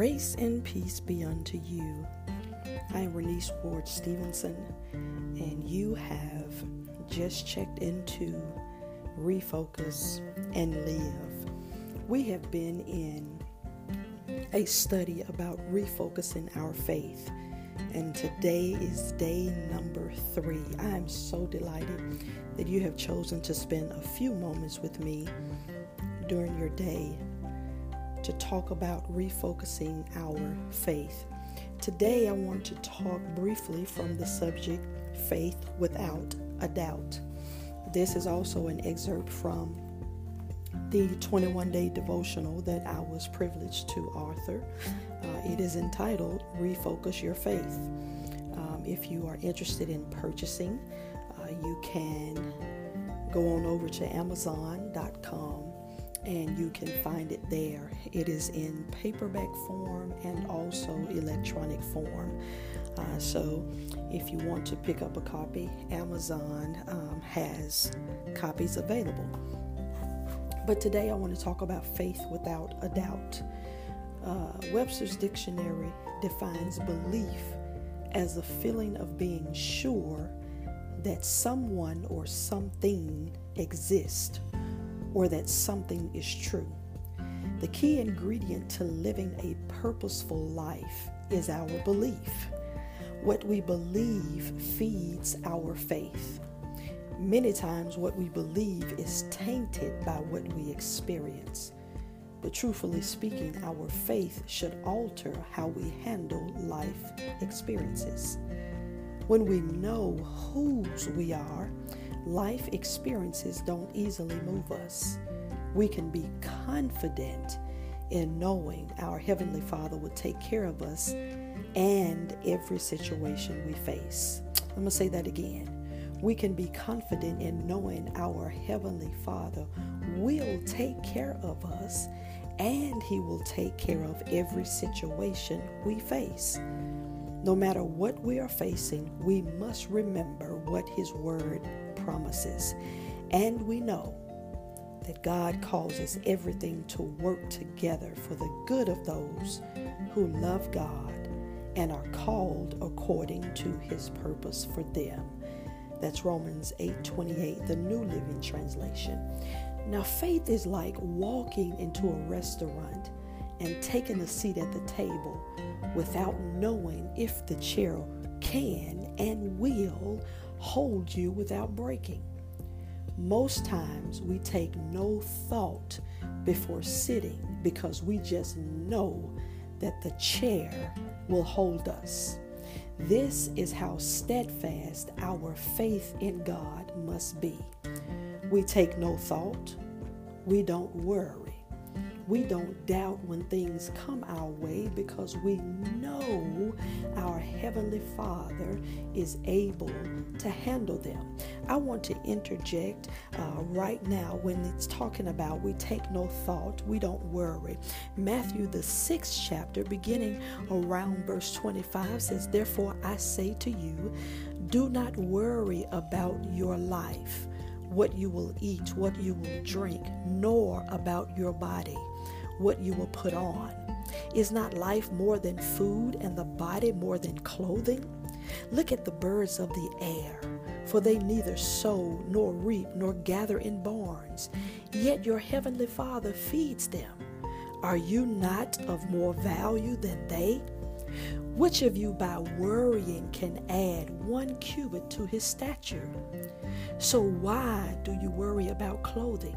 Grace and peace be unto you. I am Renice Ward Stevenson, and you have just checked into Refocus and Live. We have been in a study about refocusing our faith, and today is day number three. I am so delighted that you have chosen to spend a few moments with me during your day to talk about refocusing our faith. Today, I want to talk briefly from the subject Faith Without a Doubt. This is also an excerpt from the 21 day devotional that I was privileged to author. Uh, it is entitled Refocus Your Faith. Um, if you are interested in purchasing, uh, you can go on over to Amazon.com and you can find it there. It is in paperback form and also electronic form. Uh, so, if you want to pick up a copy, Amazon um, has copies available. But today I want to talk about faith without a doubt. Uh, Webster's Dictionary defines belief as a feeling of being sure that someone or something exists or that something is true. The key ingredient to living a purposeful life is our belief. What we believe feeds our faith. Many times, what we believe is tainted by what we experience. But truthfully speaking, our faith should alter how we handle life experiences. When we know whose we are, life experiences don't easily move us. We can be confident in knowing our Heavenly Father will take care of us and every situation we face. I'm going to say that again. We can be confident in knowing our Heavenly Father will take care of us and He will take care of every situation we face. No matter what we are facing, we must remember what His Word promises. And we know that God causes everything to work together for the good of those who love God and are called according to his purpose for them. That's Romans 8:28, the New Living Translation. Now faith is like walking into a restaurant and taking a seat at the table without knowing if the chair can and will hold you without breaking. Most times we take no thought before sitting because we just know that the chair will hold us. This is how steadfast our faith in God must be. We take no thought, we don't worry we don't doubt when things come our way because we know our Heavenly Father is able to handle them. I want to interject uh, right now when it's talking about we take no thought, we don't worry. Matthew, the sixth chapter, beginning around verse 25, says, Therefore I say to you, do not worry about your life what you will eat, what you will drink, nor about your body, what you will put on. Is not life more than food and the body more than clothing? Look at the birds of the air, for they neither sow nor reap nor gather in barns, yet your heavenly Father feeds them. Are you not of more value than they? Which of you by worrying can add one cubit to his stature? So why do you worry about clothing?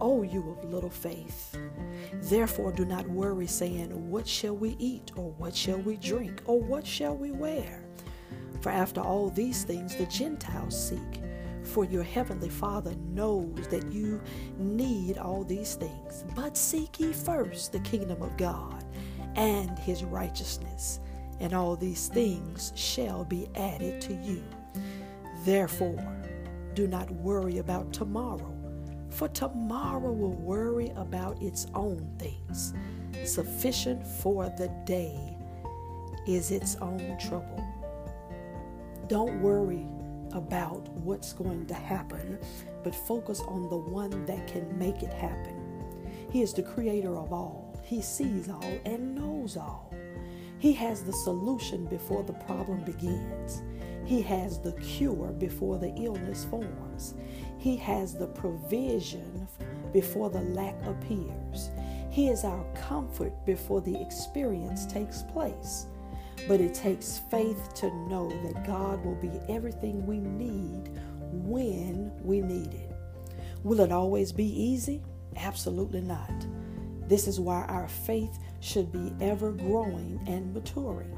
O you of little faith. Therefore, do not worry, saying, What shall we eat, or what shall we drink, or what shall we wear? For after all these things the Gentiles seek. For your heavenly Father knows that you need all these things. But seek ye first the kingdom of God and his righteousness, and all these things shall be added to you. Therefore, do not worry about tomorrow, for tomorrow will worry about its own things. Sufficient for the day is its own trouble. Don't worry about what's going to happen, but focus on the one that can make it happen. He is the creator of all, He sees all and knows all. He has the solution before the problem begins. He has the cure before the illness forms. He has the provision before the lack appears. He is our comfort before the experience takes place. But it takes faith to know that God will be everything we need when we need it. Will it always be easy? Absolutely not. This is why our faith should be ever growing and maturing.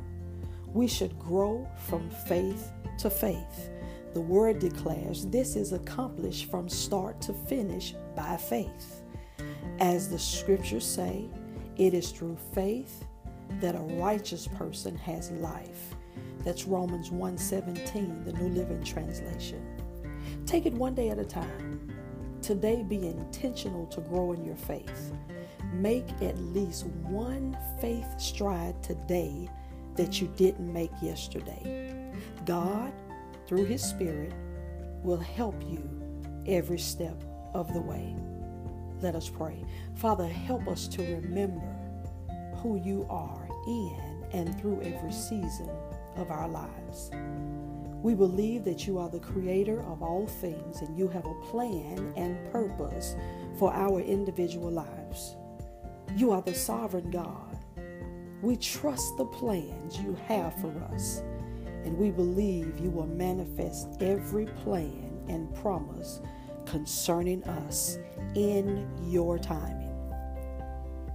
We should grow from faith to faith. The word declares this is accomplished from start to finish by faith. As the scriptures say, it is through faith that a righteous person has life. That's Romans 1:17, the New Living Translation. Take it one day at a time. Today be intentional to grow in your faith. Make at least one faith stride today that you didn't make yesterday. God, through His Spirit, will help you every step of the way. Let us pray. Father, help us to remember who you are in and through every season of our lives. We believe that you are the creator of all things and you have a plan and purpose for our individual lives. You are the sovereign God. We trust the plans you have for us, and we believe you will manifest every plan and promise concerning us in your timing.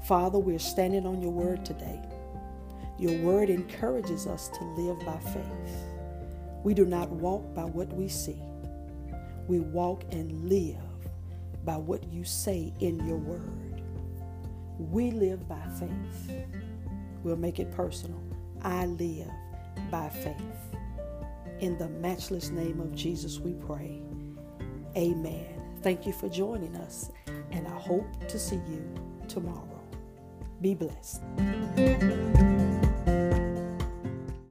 Father, we're standing on your word today. Your word encourages us to live by faith. We do not walk by what we see, we walk and live by what you say in your word. We live by faith. We'll make it personal. I live by faith. In the matchless name of Jesus, we pray. Amen. Thank you for joining us, and I hope to see you tomorrow. Be blessed.